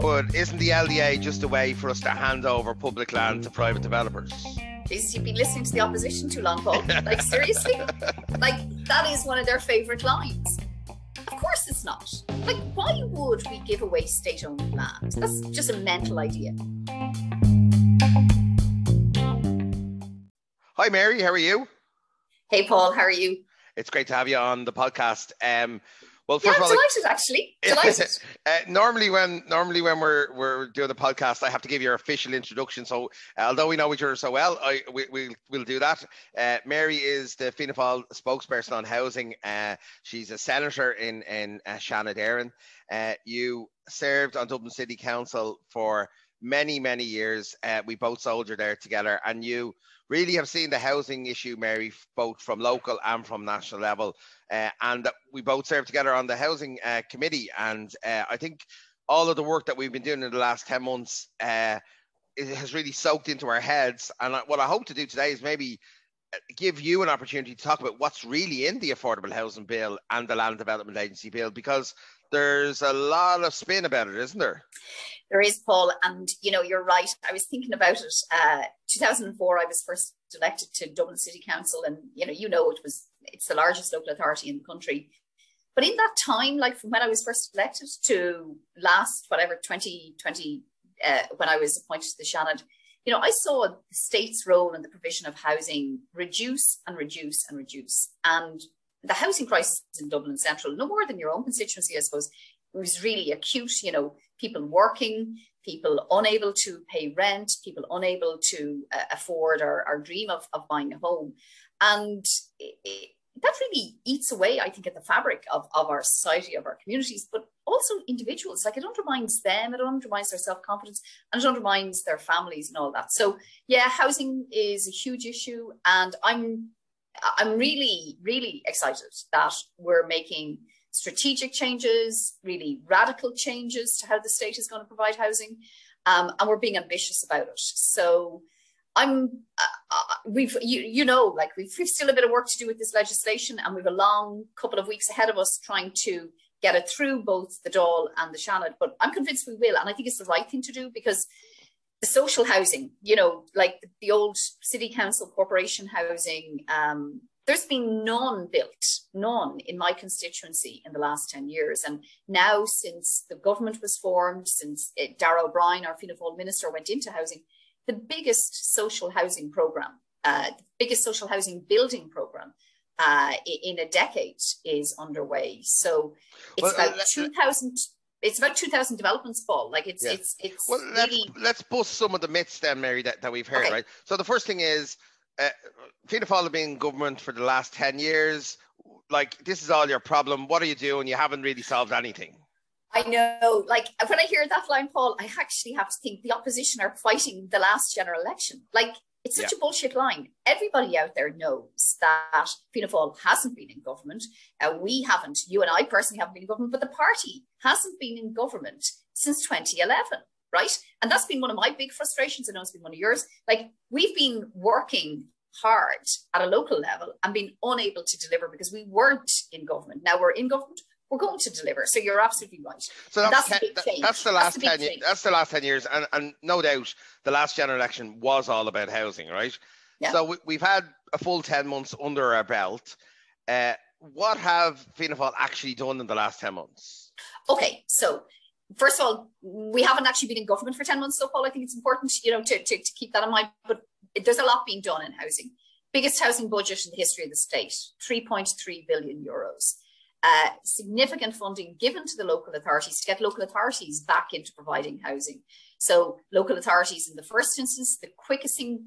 But isn't the LDA just a way for us to hand over public land to private developers? Jesus, you've been listening to the opposition too long, Paul. Like, seriously? like, that is one of their favourite lines. Of course it's not. Like, why would we give away state owned land? That's just a mental idea. Hi, Mary. How are you? Hey, Paul. How are you? It's great to have you on the podcast. Um, well, Yeah, first I'm of all, delighted, actually. Delighted. uh, normally when normally when we're we're doing the podcast, I have to give you your official introduction. So uh, although we know each other so well, I we we'll, we'll do that. Uh, Mary is the Fianna Fáil spokesperson on housing. Uh, she's a senator in in uh, Seanad. Uh, you served on Dublin City Council for many many years. Uh, we both soldiered there together, and you really have seen the housing issue, Mary, both from local and from national level. Uh, and we both served together on the housing uh, committee. And uh, I think all of the work that we've been doing in the last 10 months uh, has really soaked into our heads. And what I hope to do today is maybe uh, give you an opportunity to talk about what's really in the Affordable Housing Bill and the Land Development Agency Bill, because there's a lot of spin about it, isn't there? There is, Paul, and you know, you're right. I was thinking about it. Uh, 2004, I was first elected to Dublin City Council, and you know, you know, it was it's the largest local authority in the country. But in that time, like from when I was first elected to last, whatever 2020, uh, when I was appointed to the Seanad, you know, I saw the state's role in the provision of housing reduce and reduce and reduce, and the housing crisis in Dublin Central, no more than your own constituency, I suppose, was really acute. You know, people working, people unable to pay rent, people unable to uh, afford or, or dream of, of buying a home. And it, it, that really eats away, I think, at the fabric of, of our society, of our communities, but also individuals. Like it undermines them, it undermines their self confidence, and it undermines their families and all that. So, yeah, housing is a huge issue. And I'm I'm really, really excited that we're making strategic changes, really radical changes to how the state is going to provide housing, um, and we're being ambitious about it. So I'm, uh, uh, we've, you, you know, like we've, we've still a bit of work to do with this legislation, and we've a long couple of weeks ahead of us trying to get it through both the Dáil and the Seanad. But I'm convinced we will, and I think it's the right thing to do because the social housing, you know, like the old city council corporation housing, um, there's been none built, none in my constituency in the last 10 years. And now, since the government was formed, since uh, Darragh O'Brien, our Fianna Fáil minister, went into housing, the biggest social housing program, uh, the biggest social housing building program uh, in a decade is underway. So it's Well, about let- 2,000. It's about 2,000 developments, Paul. Like it's, Yeah. it's, it's Well, let's, really, let's bust some of the myths then, Mary, that, that we've heard, Okay. right? So the first thing is, uh, Fianna Fáil have been in government for the last 10 years. Like, this is all your problem. What are you doing? You haven't really solved anything. I know, like when I hear that line, Paul, I actually have to think the opposition are fighting the last general election. Like it's such a bullshit line. Everybody out there knows that Fianna Fáil hasn't been in government. Uh, we haven't, you and I personally haven't been in government, but the party hasn't been in government since 2011, right? And that's been one of my big frustrations. I know it's been one of yours. Like we've been working hard at a local level and been unable to deliver because we weren't in government. Now we're in government. We're going to deliver. So you're absolutely right. So that's, that's the ten, big that- change. that's the That's last the big 10 years. change. That's the last 10 years. And, and no doubt the last general election was all about housing, right? Yeah. So we, we've had a full 10 months under our belt. Uh, what have Fianna Fáil actually done in the last 10 months? Okay, so first of all, we haven't actually been in government for 10 months so Paul. I think it's important, you know, to, to, to keep that in mind. But there's a lot being done in housing. Biggest housing budget in the history of the state, 3.3 billion euros. Uh, significant funding given to the local authorities to get local authorities back into providing housing. So local authorities in the first instance, the quickest thing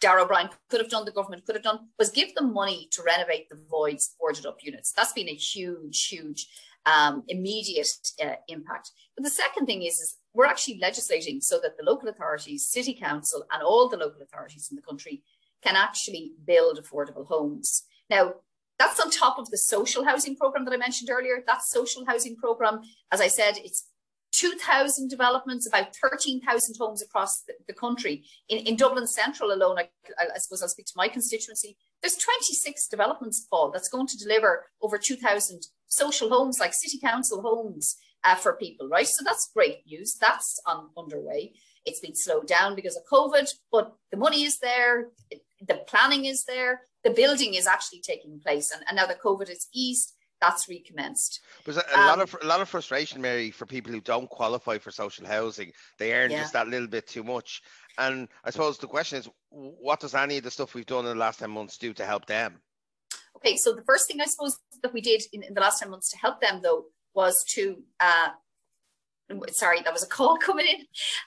Darragh O'Brien could have done, the government could have done, was give them money to renovate the voids boarded up units. That's been a huge, huge um, immediate uh, impact. But the second thing is, is we're actually legislating so that the local authorities, city council, and all the local authorities in the country can actually build affordable homes. Now, that's on top of the social housing program that I mentioned earlier. That social housing program, as I said, it's 2,000 developments, about 13,000 homes across the, the country. In, in Dublin Central alone, I, I suppose I'll speak to my constituency. There's 26 developments, Paul, that's going to deliver over 2,000 social homes like city council homes uh, for people, right? So that's great news. That's on, underway. It's been slowed down because of COVID, but the money is there, the planning is there, the building is actually taking place, and, and now that COVID is eased, that's recommenced. There's a, a um, lot of a lot of frustration, Mary, for people who don't qualify for social housing. They earn yeah. just that little bit too much. And I suppose the question is, what does any of the stuff we've done in the last ten months do to help them? Okay, so the first thing I suppose that we did in, in the last ten months to help them, though, was to uh, sorry, that was a call coming in,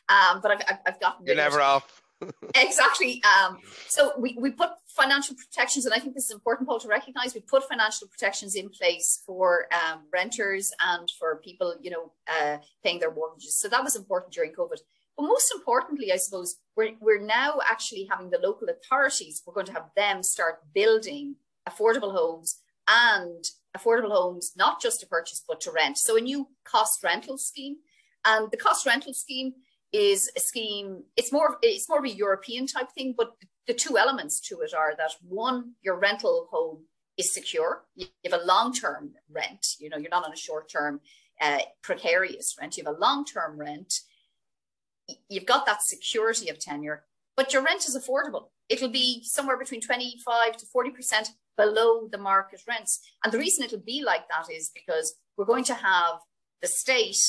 um, but I've, I've gotten. You're never off. exactly. Um, so we, we put financial protections, and I think this is important, Paul, to recognise. We put financial protections in place for um, renters and for people, you know, uh, paying their mortgages. So that was important during COVID. But most importantly, I suppose we're we're now actually having the local authorities. We're going to have them start building affordable homes and affordable homes, not just to purchase but to rent. So a new cost rental scheme and the cost rental scheme is a scheme, it's more, it's more of a European type thing, but the two elements to it are that one, your rental home is secure. You have a long-term rent, you know, you're not on a short-term uh, precarious rent. You have a long-term rent. You've got that security of tenure, but your rent is affordable. It'll be somewhere between 25 to 40% below the market rents. And the reason it'll be like that is because we're going to have the state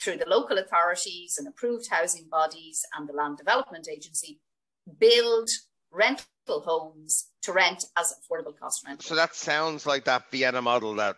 through the local authorities and approved housing bodies and the Land Development Agency build rental homes to rent as affordable cost rent. So that sounds like that Vienna model that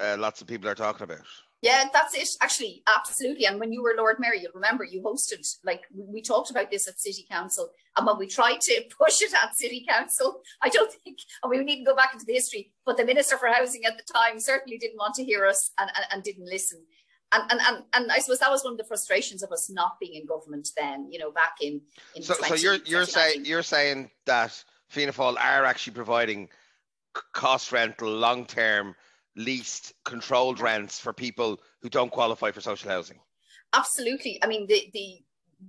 uh, lots of people are talking about. Yeah, that's it. Actually, absolutely. And when you were Lord Mayor, you'll remember you hosted, like, we talked about this at City Council. And when we tried to push it at City Council, I don't think, and we need to go back into the history, but the Minister for Housing at the time certainly didn't want to hear us and, and, and didn't listen and, and, and, and I suppose that was one of the frustrations of us not being in government then, you know, back in, in so, 20, so you're you're saying you're saying that Fianna Fáil are actually providing cost rental, long term, leased, controlled rents for people who don't qualify for social housing. Absolutely. I mean, the the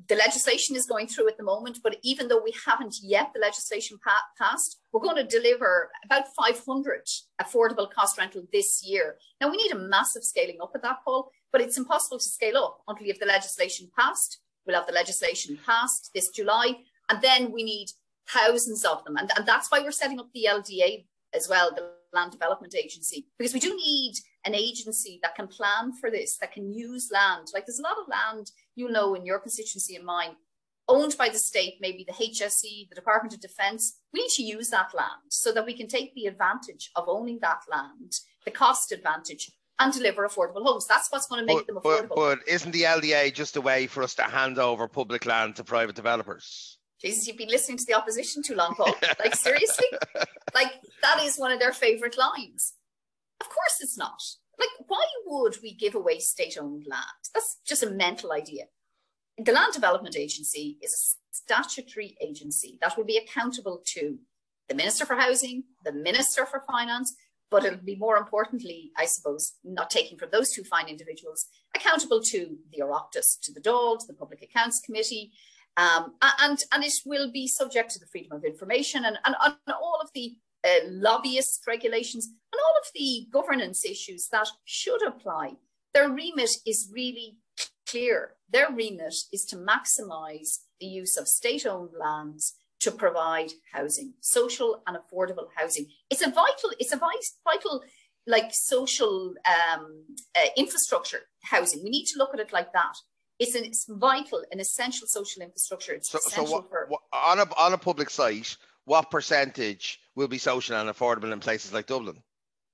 the legislation is going through at the moment, but even though we haven't yet the legislation pa- passed, we're going to deliver about 500 affordable cost rental this year. Now we need a massive scaling up of that, Paul. But it's impossible to scale up until you have the legislation passed. We'll have the legislation passed this July, and then we need thousands of them. And, and that's why we're setting up the LDA as well, the Land Development Agency, because we do need an agency that can plan for this, that can use land. Like there's a lot of land, you know, in your constituency and mine, owned by the state, maybe the HSE, the Department of Defence. We need to use that land so that we can take the advantage of owning that land, the cost advantage, and deliver affordable homes. That's what's going to make but, them affordable. But, but, isn't the LDA just a way for us to hand over public land to private developers? Jesus, you've been listening to the opposition too long, Paul. like, seriously? like, that is one of their favourite lines. Of course it's not. Like, why would we give away state owned land? That's just a mental idea. The Land Development Agency is a statutory agency that will be accountable to the Minister for Housing, the Minister for Finance, but it'll be more importantly, I suppose, not taking from those two fine individuals, accountable to the Oireachtas, to the Dáil, to the Public Accounts Committee, um, and, and it will be subject to the freedom of information and, and, and all of the uh, lobbyist regulations and all of the governance issues that should apply. Their remit is really clear. Their remit is to maximise the use of state-owned lands to provide housing, social and affordable housing. It's a vital, it's a vital, like social um, uh, infrastructure housing. We need to look at it like that. It's an it's vital, an essential social infrastructure. It's so, essential so what, for what, on a on a public site, what percentage will be social and affordable in places like Dublin?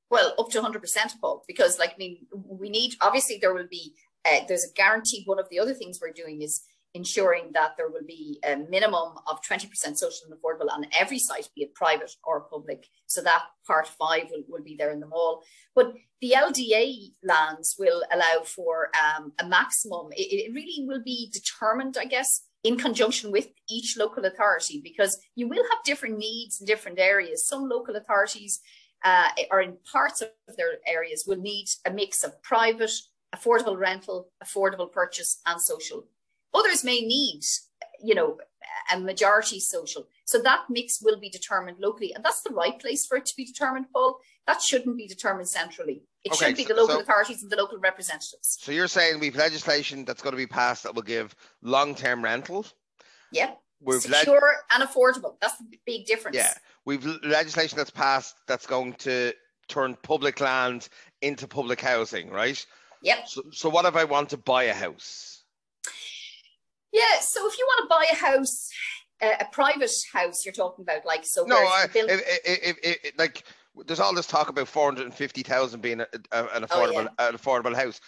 Well, up to 100%, Paul, because like I mean, we need obviously there will be uh, there's a guarantee. One of the other things we're doing is ensuring that there will be a minimum of 20% social and affordable on every site, be it private or public. So that part five will, will be there in the mall. But the LDA lands will allow for um, a maximum. It, it really will be determined, I guess, in conjunction with each local authority, because you will have different needs in different areas. Some local authorities uh, in parts of their areas will need a mix of private, affordable rental, affordable purchase, and social Others may need, you know, a majority social. So that mix will be determined locally. And that's the right place for it to be determined, Paul. That shouldn't be determined centrally. It okay, should be so, the local so, authorities and the local representatives. So you're saying we've legislation that's going to be passed that will give long-term rentals. Yep. We've secure le- and affordable. That's the big difference. Yeah, we've legislation that's passed that's going to turn public land into public housing, right? Yep. So, so what if I want to buy a house? Yeah, so if you want to buy a house, uh, a private house, you're talking about, like so. No, I, build- like there's all this talk about 450,000 being a, a, an affordable oh, yeah. an affordable house.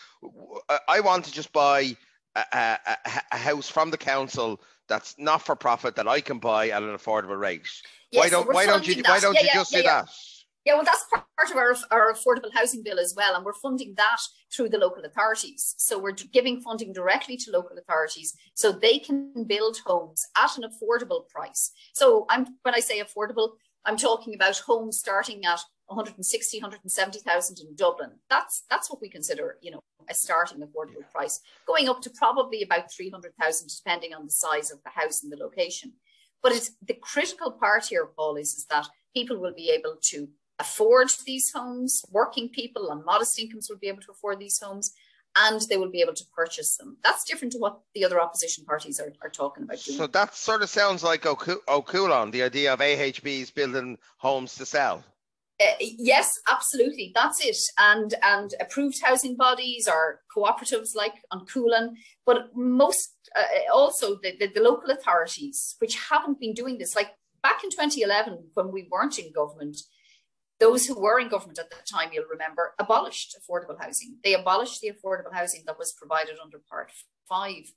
I want to just buy a, a, a, house from the council that's not for profit that I can buy at an affordable rate. Yeah, why don't why don't you that. why don't yeah, you just do that? Yeah, well, that's part of our, our affordable housing bill as well. And we're funding that through the local authorities. So we're giving funding directly to local authorities so they can build homes at an affordable price. So I'm when I say affordable, I'm talking about homes starting at 160, 170,000 in Dublin. That's that's what we consider, you know, a starting affordable price, going up to probably about 300,000, depending on the size of the house and the location. But it's the critical part here, Paul, is, is that people will be able to afford these homes. Working people on modest incomes will be able to afford these homes and they will be able to purchase them. That's different to what the other opposition parties are, are talking about doing. So that sort of sounds like Cualann, the idea of AHBs building homes to sell. Uh, yes, absolutely. That's it. And and approved housing bodies or cooperatives like Ó Cualann, but most uh, also the, the, the local authorities, which haven't been doing this. Like back in 2011, when we weren't in government, those who were in government at the time, you'll remember, abolished affordable housing. They abolished the affordable housing that was provided under Part Five,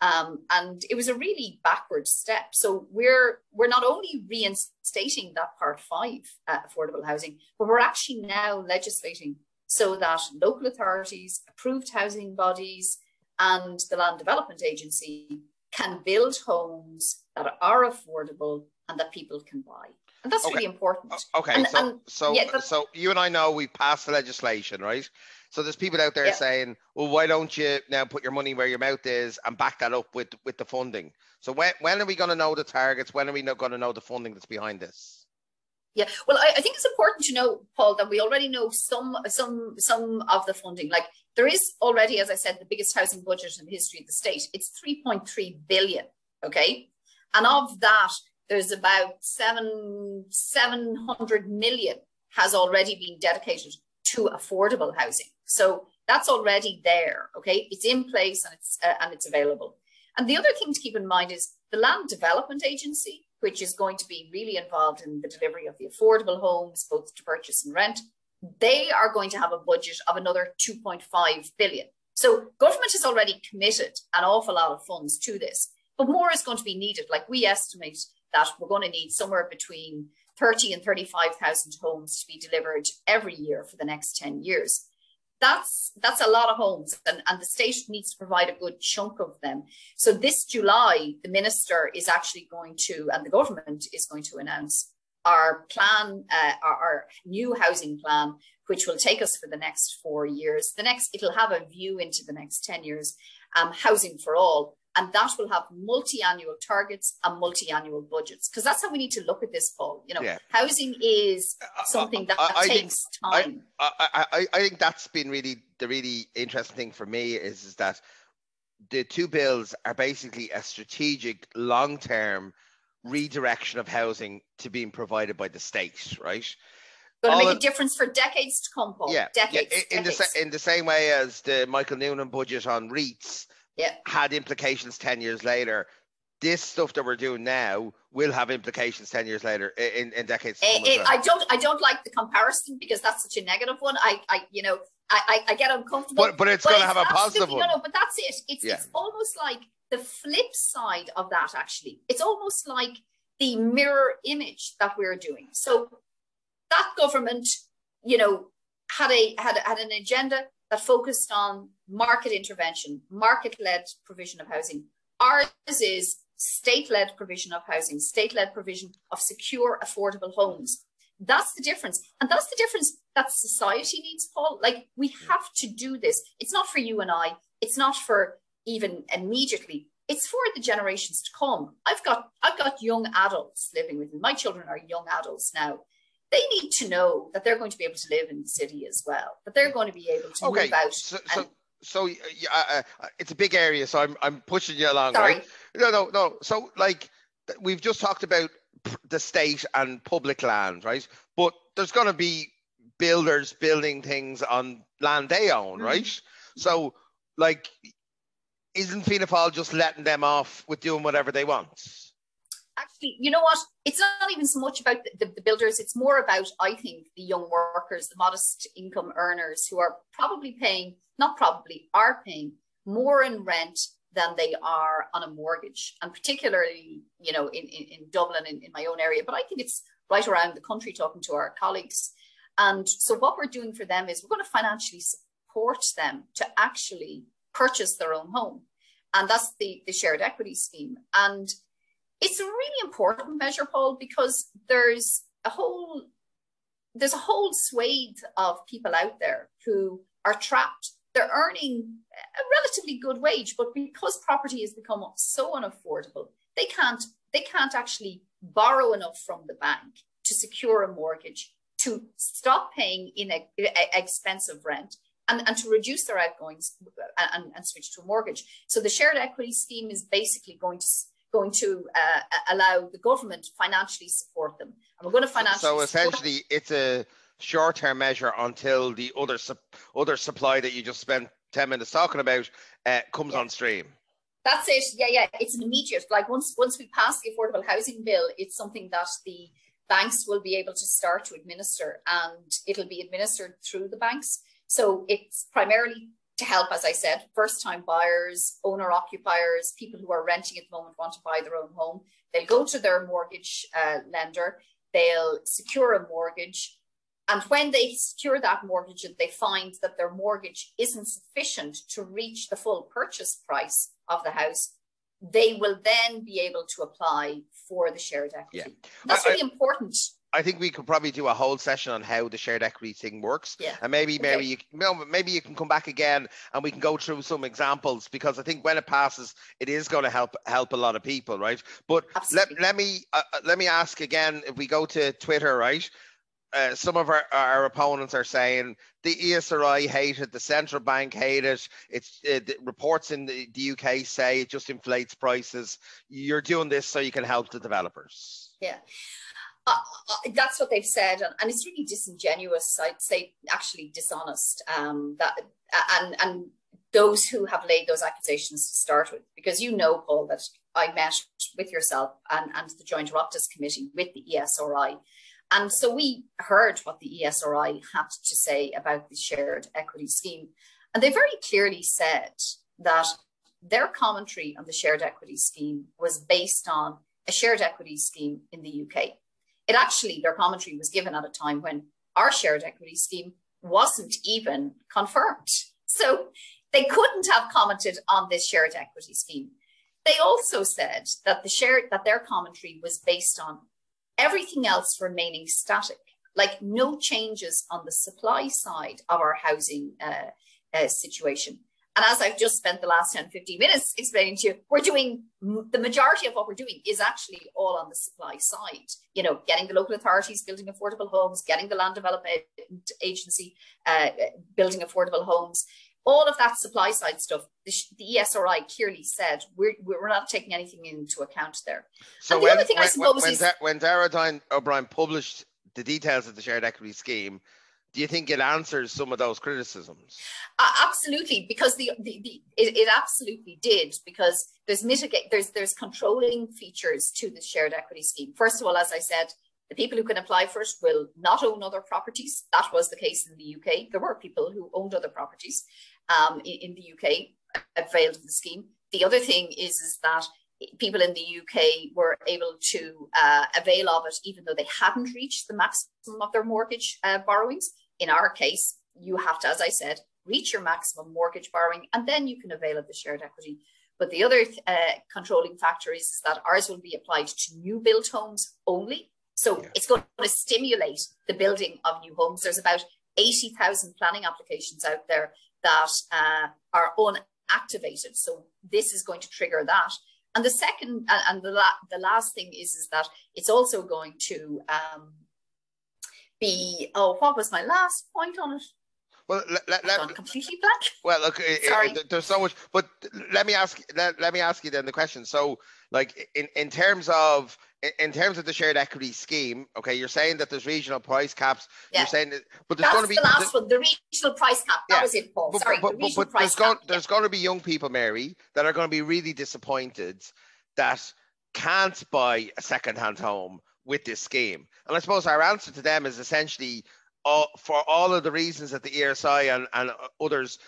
um, and it was a really backward step. So we're we're not only reinstating that Part Five uh, affordable housing, but we're actually now legislating so that local authorities, approved housing bodies, and the Land Development Agency can build homes that are affordable and that people can buy. And that's okay. really important. Okay, and, so and, so yeah, so you and I know we passed the legislation, right? So there's people out there yeah. saying, "Well, why don't you now put your money where your mouth is and back that up with with the funding?" So when when are we going to know the targets? When are we not going to know the funding that's behind this? Yeah, well, I, I think it's important to know, Paul, that we already know some some some of the funding. Like there is already, as I said, the biggest housing budget in the history of the state. It's 3.3 billion. Okay, and of that, there's about seven, 700 million has already been dedicated to affordable housing. So that's already there. Okay. It's in place and it's, uh, and it's available. And the other thing to keep in mind is the Land Development Agency, which is going to be really involved in the delivery of the affordable homes, both to purchase and rent. They are going to have a budget of another 2.5 billion. So government has already committed an awful lot of funds to this, but more is going to be needed. Like we estimate that we're going to need somewhere between 30 and 35,000 homes to be delivered every year for the next 10 years. That's that's a lot of homes, and, and the state needs to provide a good chunk of them. So this July, the minister is actually going to, and the government is going to announce our plan, uh, our, our new housing plan, which will take us for the next four years. The next, it'll have a view into the next 10 years, um, housing for all and that will have multi-annual targets and multi-annual budgets because that's how we need to look at this paul you know yeah. housing is uh, uh, something that, I, I takes think, time I, I, I think that's been really the really interesting thing for me is, is that the two bills are basically a strategic long-term redirection of housing to being provided by the state right going to make a difference for decades to come Paul. yeah decades, yeah. In, decades. The, in the same way as the michael noonan budget on REITs yeah. had implications 10 years later. This stuff that we're doing now will have implications 10 years later in, in decades. It. I don't I don't like the comparison because that's such a negative one. I, I you know, I, I, I get uncomfortable. But, but it's going to have a positive one. No, no, but that's it. It's, yeah. it's almost like the flip side of that, actually. It's almost like the mirror image that we're doing. So that government, you know, had a had, had an agenda that focused on market intervention, market led provision of housing. Ours is state led provision of housing, state led provision of secure, affordable homes. That's the difference. And that's the difference that society needs, Paul. Like we have to do this. It's not for you and I, it's not for even immediately. It's for the generations to come. I've got I've got young adults living with me. My children are young adults now. They need to know that they're going to be able to live in the city as well, that they're going to be able to okay. move out. So, so, so uh, uh, it's a big area, so I'm I'm pushing you along, sorry. right? No, no, no. So like we've just talked about the state and public land, right? But there's going to be builders building things on land they own, mm-hmm. right? So like, isn't Fianna Fáil just letting them off with doing whatever they want? Actually, you know what? It's not even so much about the, the, the, builders. It's more about, I think, the young workers, the modest income earners who are probably paying, not probably, are paying more in rent than they are on a mortgage. And particularly, you know, in, in, in Dublin, in, in my own area, but I think it's right around the country talking to our colleagues. And so what we're doing for them is we're going to financially support them to actually purchase their own home. And that's the, the shared equity scheme. And it's a really important measure, Paul, because there's a whole there's a whole swathe of people out there who are trapped. They're earning a relatively good wage, but because property has become so unaffordable, they can't they can't actually borrow enough from the bank to secure a mortgage, to stop paying in a, a expensive rent, and, and to reduce their outgoings and, and, switch to a mortgage. So the shared equity scheme is basically going to going to uh, allow the government to financially support them. And we're going to financially. So essentially, it's a short-term measure until the other su- other supply that you just spent ten minutes talking about uh, comes yeah. on stream. That's it. Yeah, yeah. It's an immediate. Like once once we pass the affordable housing bill, it's something that the banks will be able to start to administer, and it'll be administered through the banks. So it's primarily to help, as I said, first time buyers, owner occupiers, people who are renting at the moment want to buy their own home. They'll go to their mortgage uh, lender, they'll secure a mortgage. And when they secure that mortgage and they find that their mortgage isn't sufficient to reach the full purchase price of the house, they will then be able to apply for the shared equity. Yeah. That's really I, important I think we could probably do a whole session on how the shared equity thing works. Yeah. And maybe, okay. maybe you, no, maybe you can come back again and we can go through some examples because I think when it passes, it is going to help help a lot of people, right? But let, let me uh, uh, let me ask again. If we go to Twitter, right? Uh, some of our, our opponents are saying the ESRI hate it, the central bank hate it. It's uh, reports in the, the UK say it just inflates prices. You're doing this so you can help the developers. Yeah. That's what they've said, and, and, it's really disingenuous. I'd say actually dishonest. Um, that and and those who have laid those accusations to start with, because you know, Paul, that I met with yourself and, and the Joint Oireachtas Committee with the ESRI. And so we heard what the ESRI had to say about the shared equity scheme. And they very clearly said that their commentary on the shared equity scheme was based on a shared equity scheme in the UK. It actually, their commentary was given at a time when our shared equity scheme wasn't even confirmed. So they couldn't have commented on this shared equity scheme. They also said that the shared that their commentary was based on everything else remaining static, like no changes on the supply side of our housing uh, uh, situation. And as I've just spent the last 10, 15 minutes explaining to you, we're doing the majority of what we're doing is actually all on the supply side. You know, getting the local authorities building affordable homes, getting the land development agency uh, building affordable homes. All of that supply side stuff, the, the ESRI clearly said we're, we're not taking anything into account there. So and the when, other thing when, I suppose when, is when Darragh O'Brien published the details of the shared equity scheme, do you think it answers some of those criticisms? Uh, absolutely, because the, the, the it, it, absolutely did because there's mitigate there's there's controlling features to the shared equity scheme. First of all, as I said, the people who can apply for it will not own other properties. That was the case in the UK. There were people who owned other properties um, in, in the UK availed of the scheme. The other thing is is that people in the UK were able to uh, avail of it even though they hadn't reached the maximum of their mortgage uh, borrowings. In our case, you have to, as I said, reach your maximum mortgage borrowing and then you can avail of the shared equity. But the other uh, controlling factor is that ours will be applied to new built homes only. So yeah. it's going to stimulate the building of new homes. There's about 80,000 planning applications out there that uh, are unactivated. So this is going to trigger that. And the second, and the, la- the last thing is, is that it's also going to um, be oh, what was my last point on it? Well, let, let, let completely blank. Well, look, Sorry. It, it, there's so much, but let me ask let, let me ask you then the question. So, like in, in terms of in terms of the shared equity scheme, okay, you're saying that there's regional price caps. Yeah. You're saying that, but there's going to be the last one, the regional price cap. That yeah. was it, Paul. But, Sorry, but, the but, but there's going there's going to be young people, Mary, that are going to be really disappointed that can't buy a second-hand home with this scheme. And I suppose our answer to them is essentially all, for all of the reasons that the ESI and, and others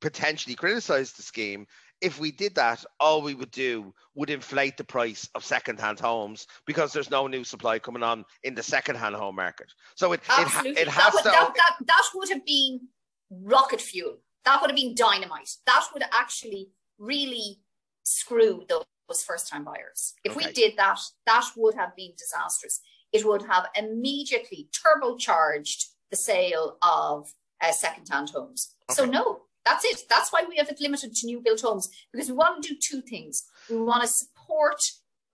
potentially criticise the scheme, if we did that, all we would do would inflate the price of second-hand homes because there's no new supply coming on in the second-hand home market. So it Absolutely. it, it has that would, to. That, that, that would have been rocket fuel. That would have been dynamite. That would actually really screw those first-time buyers. If okay. we did that, that would have been disastrous it would have immediately turbocharged the sale of uh, second-hand homes. Okay. So no, that's it. That's why we have it limited to new built homes because we want to do two things. We want to support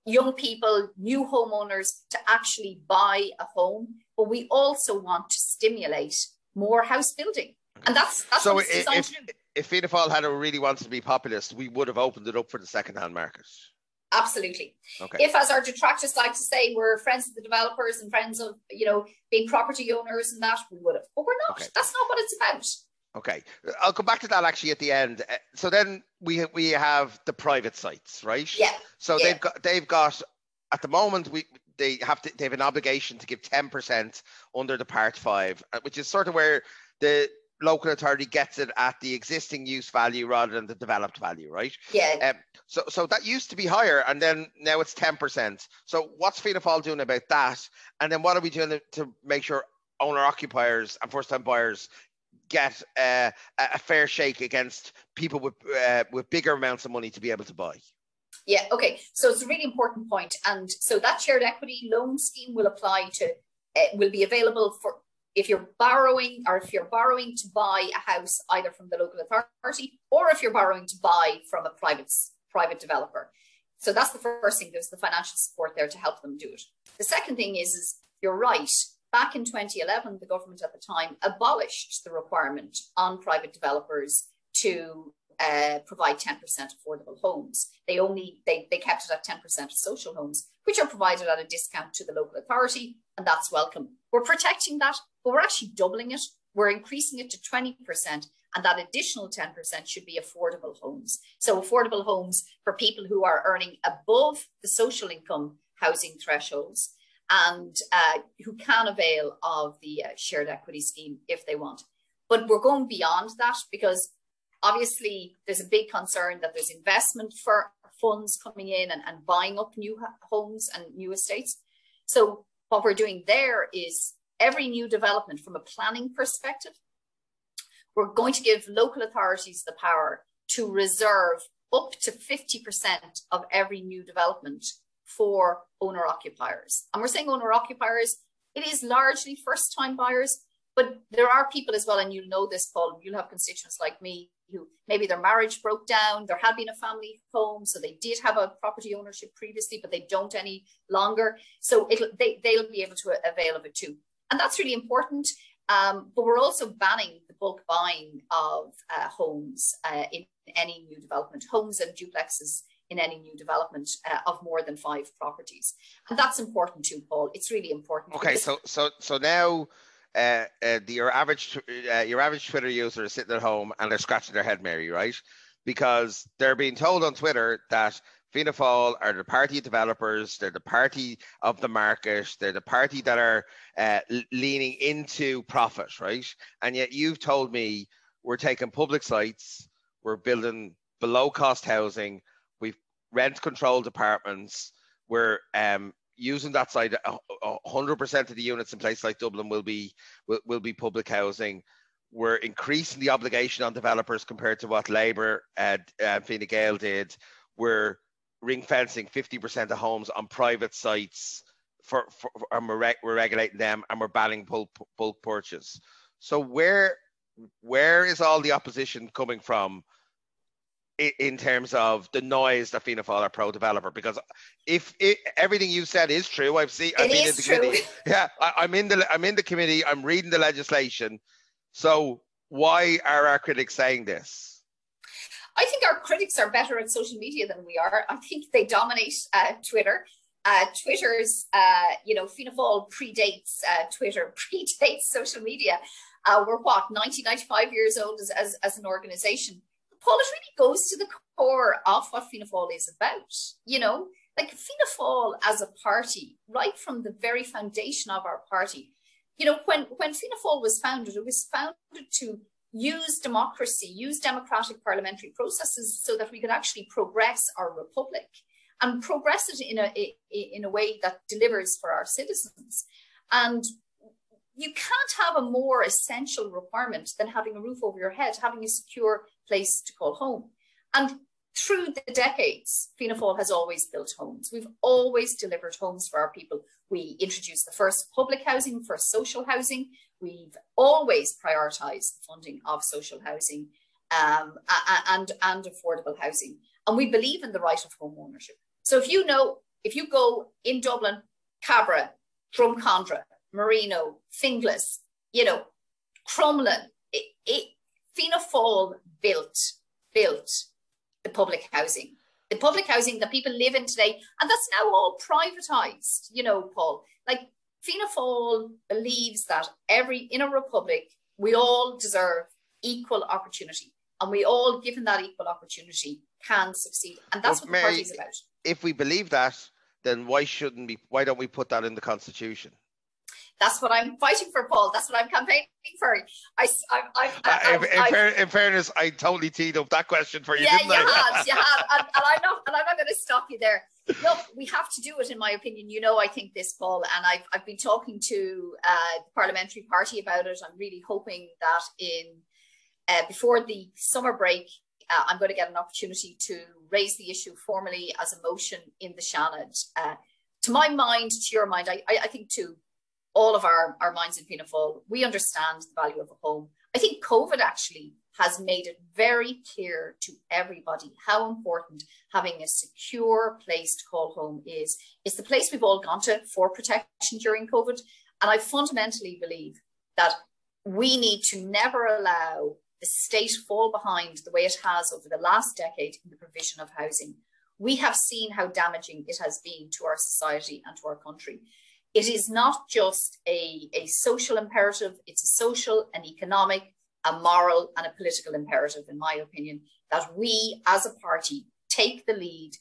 young people, new homeowners to actually buy a home, but we also want to stimulate more house building. And that's that's so what it's if, if Fianna Fáil had really wanted to be populist, we would have opened it up for the second-hand market. Absolutely. Okay. If, as our detractors like to say, we're friends of the developers and friends of, you know, being property owners and that, we would have. But we're not. Okay. That's not what it's about. Okay, I'll come back to that actually at the end. Uh, so then we we have the private sites, right? Yeah. So yeah. they've got they've got at the moment we they have to they have an obligation to give ten percent under the Part Five, uh, which is sort of where the local authority gets it at the existing use value rather than the developed value, right? Yeah. Um, so, so that used to be higher, and then now it's ten percent. So, what's Fianna Fáil doing about that? And then, what are we doing to, to make sure owner occupiers and first time buyers get uh, a fair shake against people with uh, with bigger amounts of money to be able to buy? Yeah. Okay. So it's a really important point, and so that shared equity loan scheme will apply to. Uh, will be available for if you're borrowing or if you're borrowing to buy a house either from the local authority or if you're borrowing to buy from a private private developer. So that's the first thing. There's the financial support there to help them do it. The second thing is, is you're right. Back in 2011, the government at the time abolished the requirement on private developers to uh, provide 10% affordable homes. They only they, they kept it at 10% of social homes, which are provided at a discount to the local authority, and that's welcome. We're protecting that, but we're actually doubling it. We're increasing it to 20%, and that additional 10% should be affordable homes. So affordable homes for people who are earning above the social income housing thresholds and uh, who can avail of the uh, shared equity scheme if they want. But we're going beyond that because obviously there's a big concern that there's investment for funds coming in and, and buying up new homes and new estates. So what we're doing there is every new development from a planning perspective, we're going to give local authorities the power to reserve up to 50% of every new development for owner occupiers. And we're saying owner occupiers, it is largely first time buyers, but there are people as well, and you'll know this, Paul, you'll have constituents like me who maybe their marriage broke down, there had been a family home, so they did have a property ownership previously, but they don't any longer. So it'll, they, they'll be able to avail of it too. And that's really important. Um, but we're also banning the bulk buying of uh, homes uh, in any new development, homes and duplexes in any new development uh, of more than five properties. And that's important too, Paul. It's really important. Okay, so so so now uh, uh, the, your average uh, your average Twitter user is sitting at home and they're scratching their head, Mary, right? Because they're being told on Twitter that Fianna Fáil are the party developers, they're the party of the market, they're the party that are uh, leaning into profit, right? And yet you've told me we're taking public sites, we're building below cost housing, we've rent controlled apartments, we're um, using that side, hundred percent of the units in places like Dublin will be will, will be public housing. We're increasing the obligation on developers compared to what Labour and uh, Fine Gael did. We're ring fencing 50% of homes on private sites for, for and we're, we're regulating them and we're banning bulk, bulk purchase. So where where is all the opposition coming from in terms of the noise that Fianna Fáil are pro developer because if it, everything you said is true, I've seen I've been in the true. committee. Yeah, I, am in the I'm in the committee. I'm reading the legislation. So why are our critics saying this? I think our critics are better at social media than we are. I think they dominate uh, Twitter. Uh, Twitter's, uh, you know, Fianna Fáil predates uh, Twitter, predates social media. Uh, we're what, 90, 95 years old as, as, as an organization. It really goes to the core of what Fianna Fáil is about. You know, like Fianna Fáil as a party, right from the very foundation of our party. You know, when, when Fianna Fáil was founded, it was founded to use democracy, use democratic parliamentary processes so that we could actually progress our republic and progress it in a, in a way that delivers for our citizens. And you can't have a more essential requirement than having a roof over your head, having a secure place to call home. And through the decades, Fianna Fáil has always built homes. We've always delivered homes for our people. We introduced the first public housing, first social housing. We've always prioritised the funding of social housing um, and, and affordable housing. And we believe in the right of home ownership. So if you know, if you go in Dublin, Cabra, Drumcondra, Marino, Finglas, you know, Crumlin, it, it, Fianna Fáil built, built the public housing, the public housing that people live in today. And that's now all privatized, you know, Paul. Like Fianna Fáil believes that every, in a republic, we all deserve equal opportunity. And we all, given that equal opportunity, can succeed. And that's well, what the Mary, party's about if we believe that, then why shouldn't we? Why don't we put that in the constitution? That's what I'm fighting for, Paul. That's what I'm campaigning for. I, I, I, I in, in, fair, in, fairness, I totally teed up that question for you. Yeah, you I? have, you have, and, and, I'm not, and I'm not going to stop you there. Look, we have to do it, in my opinion. You know, I think this, Paul, and I've, I've been talking to uh, the parliamentary party about it. I'm really hoping that in uh, before the summer break, uh, I'm going to get an opportunity to raise the issue formally as a motion in the Seanad. Uh, to my mind, to your mind, I, I, I, think to all of our, our minds in Fáil, we understand the value of a home. I think COVID actually has made it very clear to everybody how important having a secure place to call home is. It's the place we've all gone to for protection during COVID. And I fundamentally believe that we need to never allow the state fall behind the way it has over the last decade in the provision of housing. We have seen how damaging it has been to our society and to our country. It is not just a, a social imperative, it's a social, an economic, a moral, and a political imperative, in my opinion, that we as a party take the lead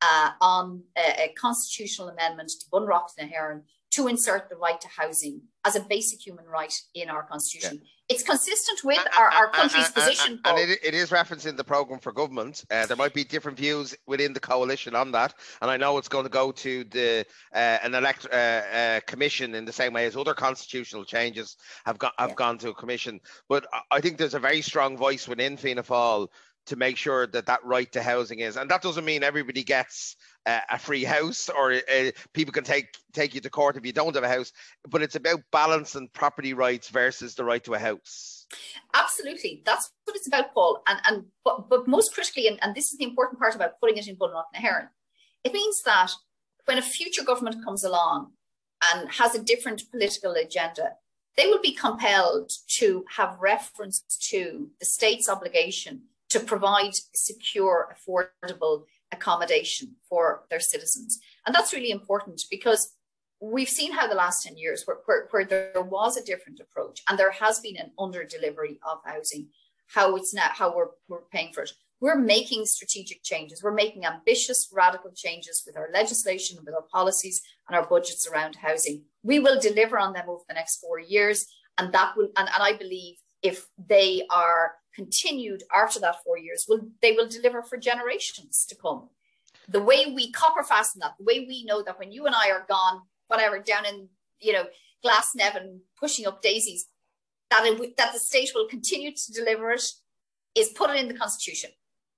uh, on a, a, constitutional amendment to Bunreacht na hÉireann to insert the right to housing as a basic human right in our constitution. Yeah. It's consistent with our, our country's and, position. And, and it, it is referencing the programme for government. Uh, there might be different views within the coalition on that. And I know it's going to go to the uh, an elect uh, uh commission in the same way as other constitutional changes have, got, have yeah. gone to a commission. But I think there's a very strong voice within Fianna Fáil to make sure that that right to housing is and that doesn't mean everybody gets a free house or uh, people can take take you to court if you don't have a house but it's about balancing property rights versus the right to a house. Absolutely. That's what it's about paul. And and but, but most critically and, and this is the important part about putting it in Bunreacht na hÉireann it means that when a future government comes along and has a different political agenda they will be compelled to have reference to the state's obligation to provide secure, affordable accommodation for their citizens. And that's really important because we've seen how the last 10 years where, where, where there was a different approach and there has been an under delivery of housing, how it's now, how we're, we're paying for it. We're making strategic changes. We're making ambitious, radical changes with our legislation, with our policies and our budgets around housing. We will deliver on them over the next four years. And that will, and, and I believe if they are continued after that four years, will they will deliver for generations to come. The way we copper fasten that, the way we know that when you and I are gone, whatever, down in you know Glasnevin pushing up daisies, that it, that the state will continue to deliver it, is put it in the constitution,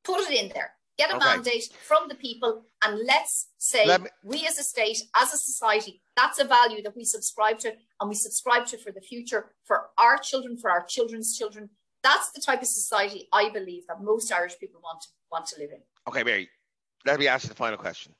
put it in there, get a okay. mandate from the people, and let's say me... we as a state, as a society, that's a value that we subscribe to, and we subscribe to for the future, for our children, for our children's children, that's the type of society I believe that most Irish people want to want to live in. Okay, Mary, let me ask you the final question.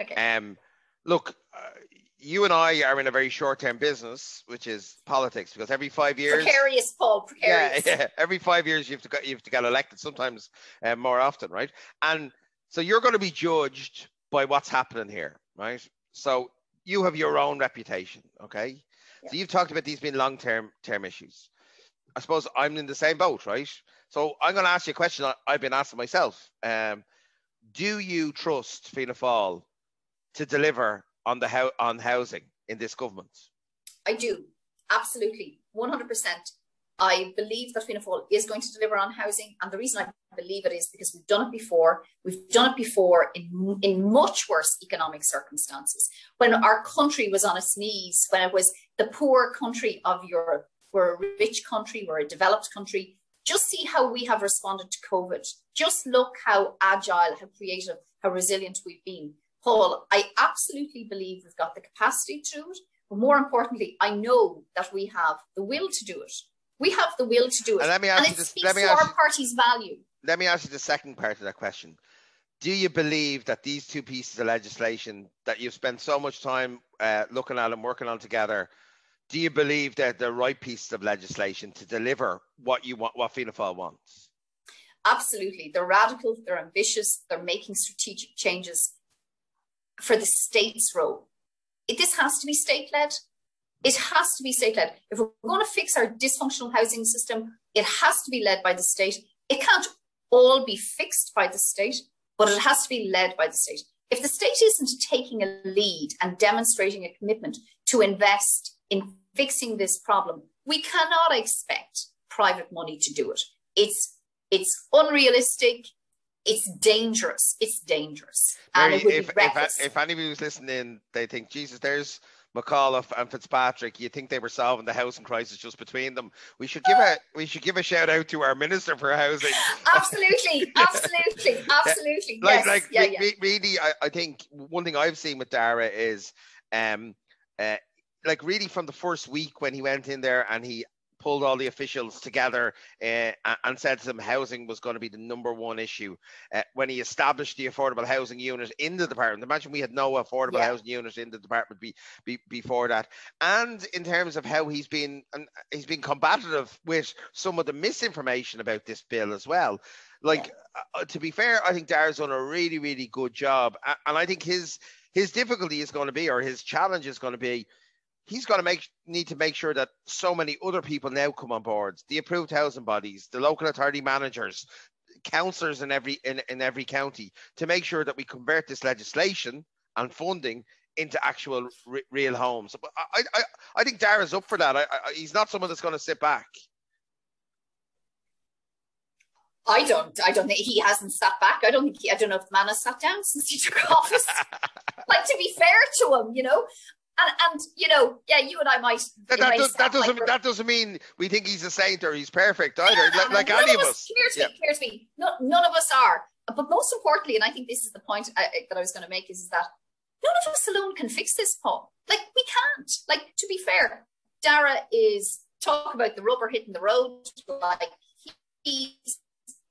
Okay. Um, look, uh, you and I are in a very short-term business, which is politics, because every five years, precarious, Paul, precarious. Yeah, yeah, every five years you have to get, you have to get elected, sometimes uh, more often, right? And so you're going to be judged by what's happening here, right? So you have your own reputation, okay? Yeah. So you've talked about these being long-term term issues. I suppose I'm in the same boat, right? So I'm going to ask you a question I've been asking myself. Um, do you trust Fianna Fáil to deliver on the ho- on housing in this government? I do, absolutely, 100%. I believe that Fianna Fáil is going to deliver on housing, and the reason I believe it is because we've done it before. We've done it before in in much worse economic circumstances. When our country was on its knees, when it was the poor country of Europe, we're a rich country, we're a developed country. Just see how we have responded to COVID. Just look how agile, how creative, how resilient we've been. Paul, I absolutely believe we've got the capacity to do it. But more importantly, I know that we have the will to do it. We have the will to do it. And let me ask and you this, let me ask our party's value. Let me ask you the second part of that question. Do you believe that these two pieces of legislation that you've spent so much time uh, looking at and working on together, do you believe that the right pieces of legislation to deliver what you want, what Fianna Fáil wants? Absolutely. They're radical, they're ambitious, they're making strategic changes for the state's role. this has to be state led. It has to be state led. If we're going to fix our dysfunctional housing system, it has to be led by the state. It can't all be fixed by the state, but it has to be led by the state. If the state isn't taking a lead and demonstrating a commitment to invest in fixing this problem, we cannot expect private money to do it. It's it's unrealistic. It's dangerous. It's dangerous. And it if, if, if anybody was listening, they think, Jesus, there's McAuliffe and Fitzpatrick, you think they were solving the housing crisis just between them. We should give a we should give a shout out to our Minister for Housing. Absolutely, absolutely, absolutely. like yes. like yeah, re- yeah. really, I, I think one thing I've seen with Darragh is um uh, like really from the first week when he went in there and he pulled all the officials together uh, and said to them housing was going to be the number one issue uh, when he established the affordable housing unit in the department. Imagine we had no affordable yeah. housing unit in the department be, be, before that. And in terms of how he's been and he's been combative with some of the misinformation about this bill as well. Like yeah. uh, to be fair, I think Darragh's done a really really good job, and I think his his difficulty is going to be or his challenge is going to be he's going to make need to make sure that so many other people now come on board the approved housing bodies the local authority managers councillors in every in, in every county to make sure that we convert this legislation and funding into actual real homes but I, I i think Darragh's up for that I, I, he's not someone that's going to sit back I don't. I don't think he hasn't sat back. I don't think. He, I don't know if the man has sat down since he took office. like to be fair to him, you know, and, and you know, yeah, you and I might. That, that, does, that doesn't like that doesn't mean we think he's a saint or he's perfect either. Yeah, like, like any of us. us. Here's yeah. me. Here's me. No, none of us are. But most importantly, and I think this is the point I, that I was going to make, is, is that none of us alone can fix this, Paul. Like we can't. Like to be fair, Darragh is talk about the rubber hitting the road. Like he's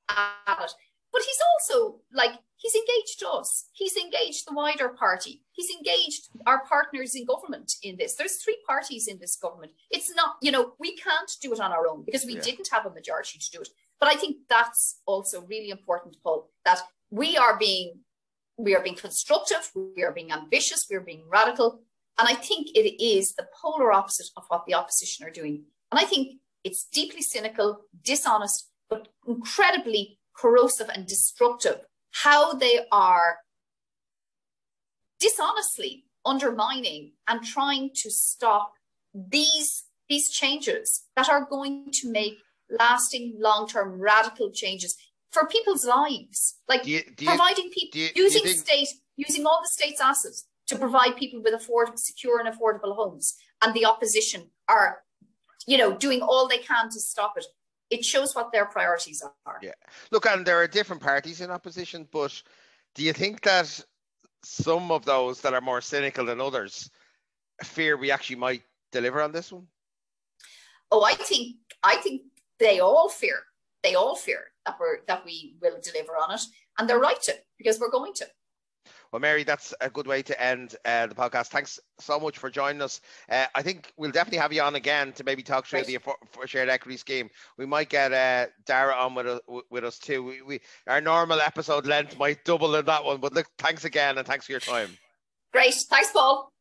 at it, but he's also like he's engaged us. He's engaged the wider party. He's engaged our partners in government in this. There's three parties in this government. It's not, you know, we can't do it on our own because we yeah. didn't have a majority to do it. But I think that's also really important, Paul, that we are being we are being constructive, we are being ambitious, we are being radical. And I think it is the polar opposite of what the opposition are doing. And I think it's deeply cynical, dishonest, but incredibly corrosive and destructive how they are dishonestly undermining and trying to stop these these changes that are going to make lasting long-term radical changes for people's lives. Like do you, do you, providing people you, using think... state using all the state's assets to provide people with affordable secure and affordable homes and the opposition are you know doing all they can to stop it it shows what their priorities are. Yeah. Look, and there are different parties in opposition, but do you think that some of those that are more cynical than others fear we actually might deliver on this one? Oh, I think I think they all fear, they all fear that we're that we will deliver on it, and they're right to because we're going to. Well, Mary, that's a good way to end uh, the podcast. Thanks so much for joining us. Uh, I think we'll definitely have you on again to maybe talk through the shared equity scheme. We might get uh, Darragh on with us, with us too. We, we, our normal episode length might double in that one, but look, thanks again and thanks for your time. Great. Thanks, Paul.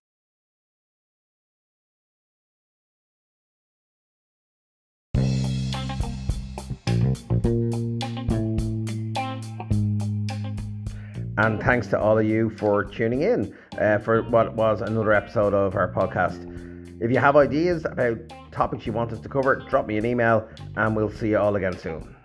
And thanks to all of you for tuning in uh, for what was another episode of our podcast. If you have ideas about topics you want us to cover, drop me an email and we'll see you all again soon.